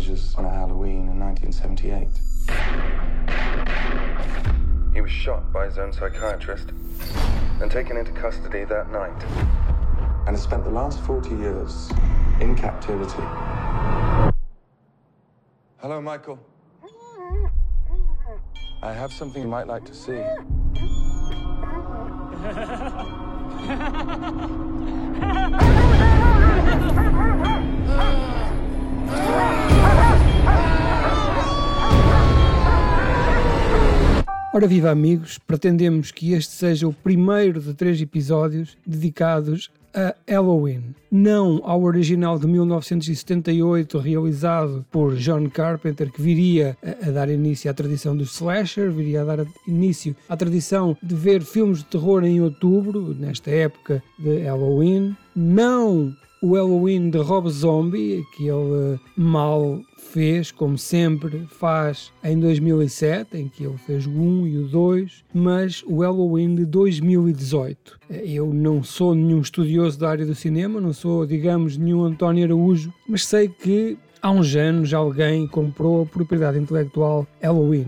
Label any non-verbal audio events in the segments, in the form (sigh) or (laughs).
teenagers on a Halloween in 1978. He was shot by his own psychiatrist and taken into custody that night. And has spent the last 40 years in captivity. Hello, Michael. I have something you might like to see. (laughs) Ora viva amigos, pretendemos que este seja o primeiro de três episódios dedicados a Halloween, não ao original de 1978 realizado por John Carpenter que viria a, a, dar início à tradição do slasher, viria a dar início à tradição de ver filmes de terror em outubro, nesta época de Halloween, não o Halloween de Rob Zombie, que ele mal fez, como sempre faz em 2007, em que ele fez o 1 e o 2, mas o Halloween de 2018. Eu não sou nenhum estudioso da área do cinema, não sou, digamos, nenhum António Araújo, mas sei que há uns anos alguém comprou a propriedade intelectual Halloween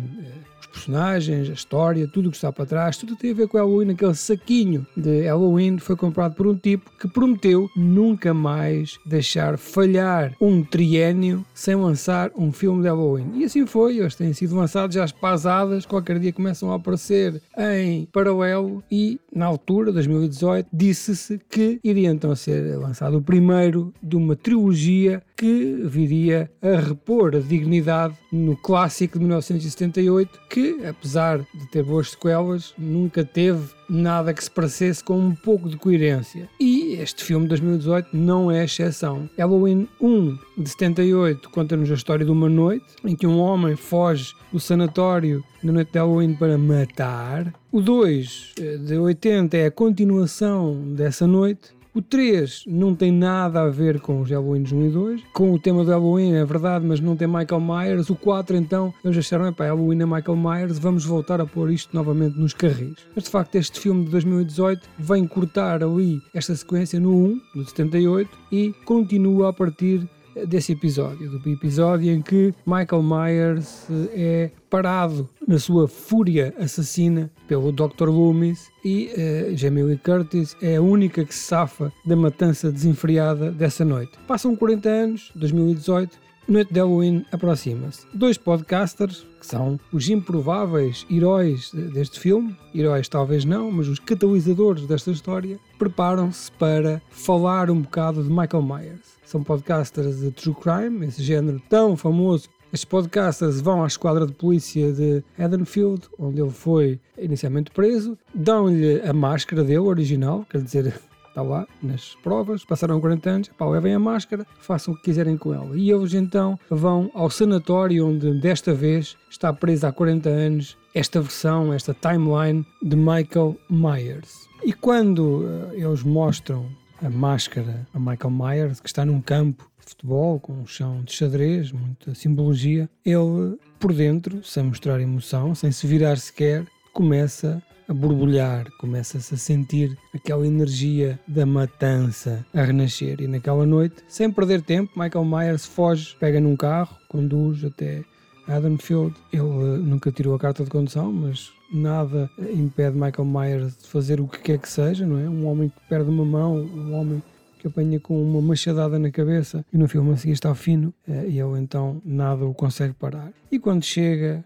personagens, a história, tudo o que está para trás, tudo tem a ver com Halloween. Aquele saquinho de Halloween foi comprado por um tipo que prometeu nunca mais deixar falhar um triênio sem lançar um filme de Halloween. E assim foi, eles têm sido lançados já as pasadas, qualquer dia começam a aparecer em paralelo e na altura, 2018, disse-se que iria então ser lançado o primeiro de uma trilogia que viria a repor a dignidade no clássico de 1978 que apesar de ter boas sequelas, nunca teve nada que se parecesse com um pouco de coerência. E este filme de 2018 não é exceção. Halloween 1 de 78 conta-nos a história de uma noite em que um homem foge do sanatório na noite de Halloween para matar. O 2 eh, de 80 é a continuação dessa noite o 3 não tem nada a ver com os Halloweens 1 e 2. Com o tema do Halloween, é verdade, mas não tem Michael Myers. O 4, então, eles acharam, epá, Halloween é Michael Myers, vamos voltar a pôr isto novamente nos carris. Mas, de facto, este filme de 2018 vem cortar ali esta sequência no 1, no 78, e continua a partir desse episódio, do episódio em que Michael Myers eh, é parado na sua fúria assassina pelo Dr. Loomis e uh, Jamie Lee Curtis é a única que se safa da matança desenfreada dessa noite. Passam 40 anos, 2018, Noite de Halloween aproxima-se. Dois podcasters, que são os improváveis heróis deste filme, heróis talvez não, mas os catalisadores desta história, preparam-se para falar um bocado de Michael Myers. São podcasters de true crime, esse género tão famoso estes podcasters vão à esquadra de polícia de Haddonfield, onde ele foi inicialmente preso, dão-lhe a máscara dele, original, quer dizer, está lá nas provas, passaram 40 anos, pá, levem a máscara, façam o que quiserem com ela. E eles então vão ao sanatório onde desta vez está presa há 40 anos esta versão, esta timeline de Michael Myers. E quando uh, eles mostram a máscara a Michael Myers, que está num campo de futebol, com um chão de xadrez, muita simbologia, ele, por dentro, sem mostrar emoção, sem se virar sequer, começa a borbulhar, começa-se a sentir aquela energia da matança a renascer. E naquela noite, sem perder tempo, Michael Myers foge, pega num carro, conduz até Adamfield. Ele nunca tirou a carta de condução, mas nada impede Michael Myers de fazer o que quer que seja, não é? Um homem que perde uma mão, um homem que apanha com uma machadada na cabeça e no filme a seguir está fino eh, e ele então nada o consegue parar. E quando chega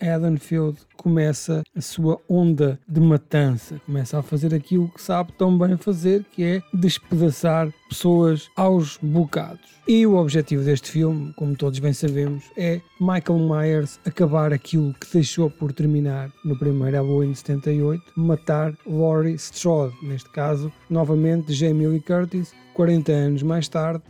a Haddonfield começa a sua onda de matança, começa a fazer aquilo que sabe tão bem fazer, que é despedaçar pessoas aos bocados. E o objetivo deste filme, como todos bem sabemos, é Michael Myers acabar aquilo que deixou por terminar no primeiro Halloween de 78, matar Laurie Strode, neste caso, novamente Jamie Lee Curtis, 40 anos mais tarde,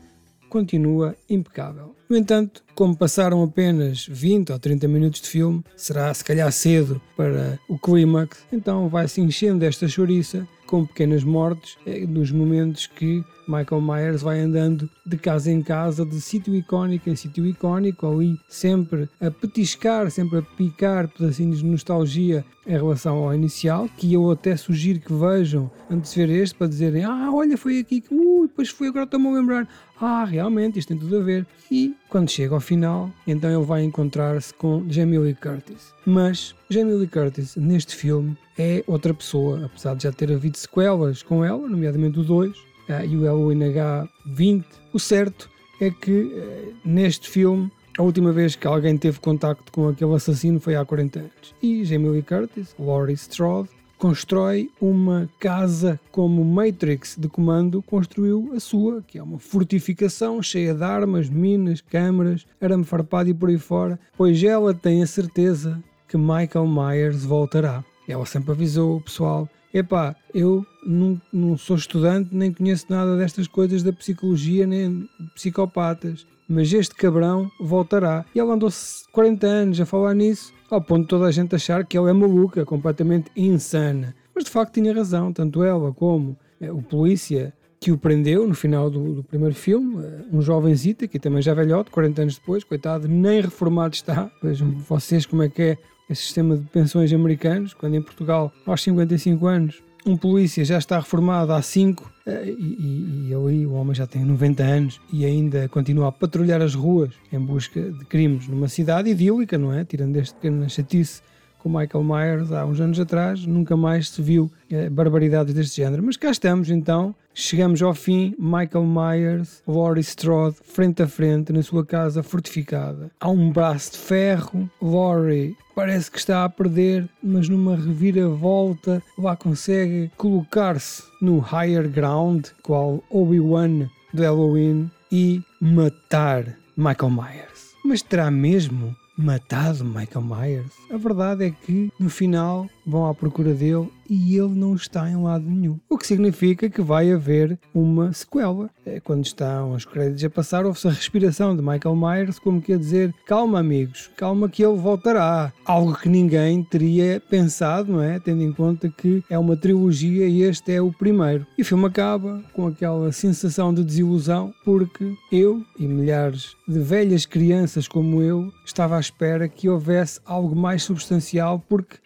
continua impecável. No entanto, como passaram apenas 20 ou 30 minutos de filme, será se calhar cedo para o clímax, então vai-se enchendo esta chouriça com pequenas mortes eh, nos momentos que Michael Myers vai andando de casa em casa, de sítio icónico em sítio icónico, ali sempre a petiscar, sempre a picar pedacinhos de nostalgia em relação ao inicial, que eu até sugiro que vejam antes de ver este para dizerem: Ah, olha, foi aqui que. Uh, depois foi, agora estou-me a lembrar. Ah, realmente, isto tem tudo a ver. E quando chega ao final, então ele vai encontrar-se com Jamie Lee Curtis. Mas Jamie Lee Curtis, neste filme, é outra pessoa, apesar de já ter havido sequelas com ela, nomeadamente o 2 uh, e o Halloween H20. O certo é que uh, neste filme a última vez que alguém teve contacto com aquele assassino foi há 40 anos. E Jamie Lee Curtis, Laurie Strode, constrói uma casa como Matrix de comando construiu a sua, que é uma fortificação cheia de armas, minas, câmaras, arame farpado e por aí fora, pois ela tem a certeza que Michael Myers voltará. Ela sempre avisou o pessoal: epá, eu não, não sou estudante, nem conheço nada destas coisas da psicologia, nem psicopatas, mas este cabrão voltará. E ela andou-se 40 anos a falar nisso, ao ponto de toda a gente achar que ela é maluca, completamente insana. Mas de facto tinha razão, tanto ela como eh, o polícia que o prendeu no final do, do primeiro filme, eh, um jovenzito, que também já velhote, 40 anos depois, coitado, nem reformado está. Vejam vocês como é que é esse sistema de pensões americanos, quando em Portugal, aos 55 anos, um polícia já está reformado há 5 eh, e, e, e ali o homem já tem 90 anos e ainda continua a patrulhar as ruas em busca de crimes numa cidade idílica, não é? Tirando este pequeno chatice com Michael Myers há uns anos atrás, nunca mais se viu eh, barbaridades deste género. Mas cá estamos então, chegamos ao fim, Michael Myers, Laurie Strode, frente a frente, na sua casa fortificada. Há um braço de ferro, Laurie parece que está a perder, mas numa reviravolta lá consegue colocar-se no higher ground, qual Obi-Wan do Halloween, e matar Michael Myers. Mas terá mesmo matado Michael Myers? A verdade é que no final vão à procura dele e ele não está em lado nenhum. O que significa que vai haver uma sequela. É, quando estão os créditos a passar, ouve-se a respiração de Michael Myers, como quer dizer: calma, amigos, calma que ele voltará. Algo que ninguém teria pensado, não é? Tendo em conta que é uma trilogia e este é o primeiro. E o filme acaba com aquela sensação de desilusão, porque eu e milhares de velhas crianças como eu estava à espera que houvesse algo mais substancial, porque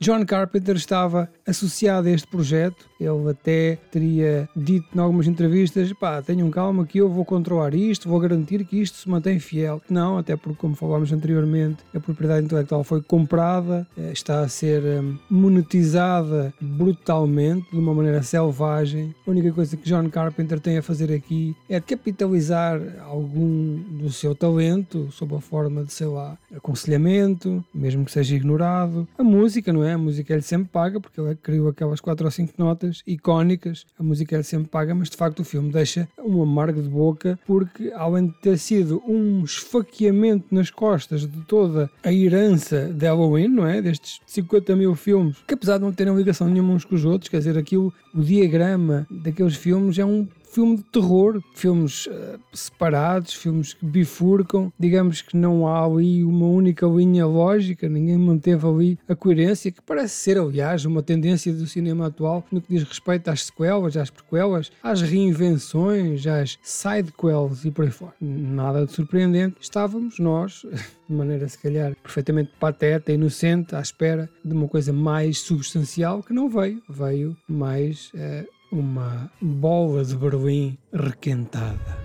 John Carpenter estava associado a este projeto, ele até teria dito em algumas entrevistas: pá, tenham calma que eu vou controlar isto, vou garantir que isto se mantém fiel. Não, até porque, como falámos anteriormente, a propriedade intelectual foi comprada, eh, está a ser hum, monetizada brutalmente, de uma maneira selvagem. A única coisa que John Carpenter tem a fazer aqui é capitalizar algum do seu talento, sob a forma de, sei lá, aconselhamento, mesmo que seja ignorado. A música, não é? A música ele sempre paga, porque ele criou aquelas quatro ou cinco notas icónicas. A música ele sempre paga, mas de facto o filme deixa um amargo de boca, porque além de ter sido um esfaqueamento nas costas de toda a herança de Halloween, não é? Destes 50 mil filmes, que apesar de não terem ligação nenhuma uns com os outros, quer dizer, aquilo, o diagrama daqueles filmes é um filme de terror, filmes uh, separados, filmes que bifurcam, digamos que não há ali uma única linha lógica, ninguém manteve ali a coerência, que parece ser, aliás, uma tendência do cinema atual no que diz respeito às sequelas, às prequelas, às reinvenções, às sidequels e por aí fora. Nada de surpreendente, estávamos nós, (laughs) de maneira se calhar perfeitamente pateta, inocente, à espera de uma coisa mais substancial que não veio, veio mais. Uh, uma bola de Berlim requentada.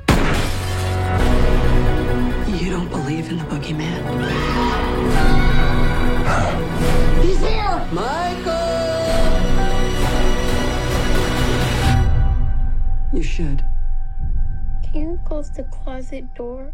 You don't believe in the boogeyman? He's here! Michael! You should. Can you close the closet door?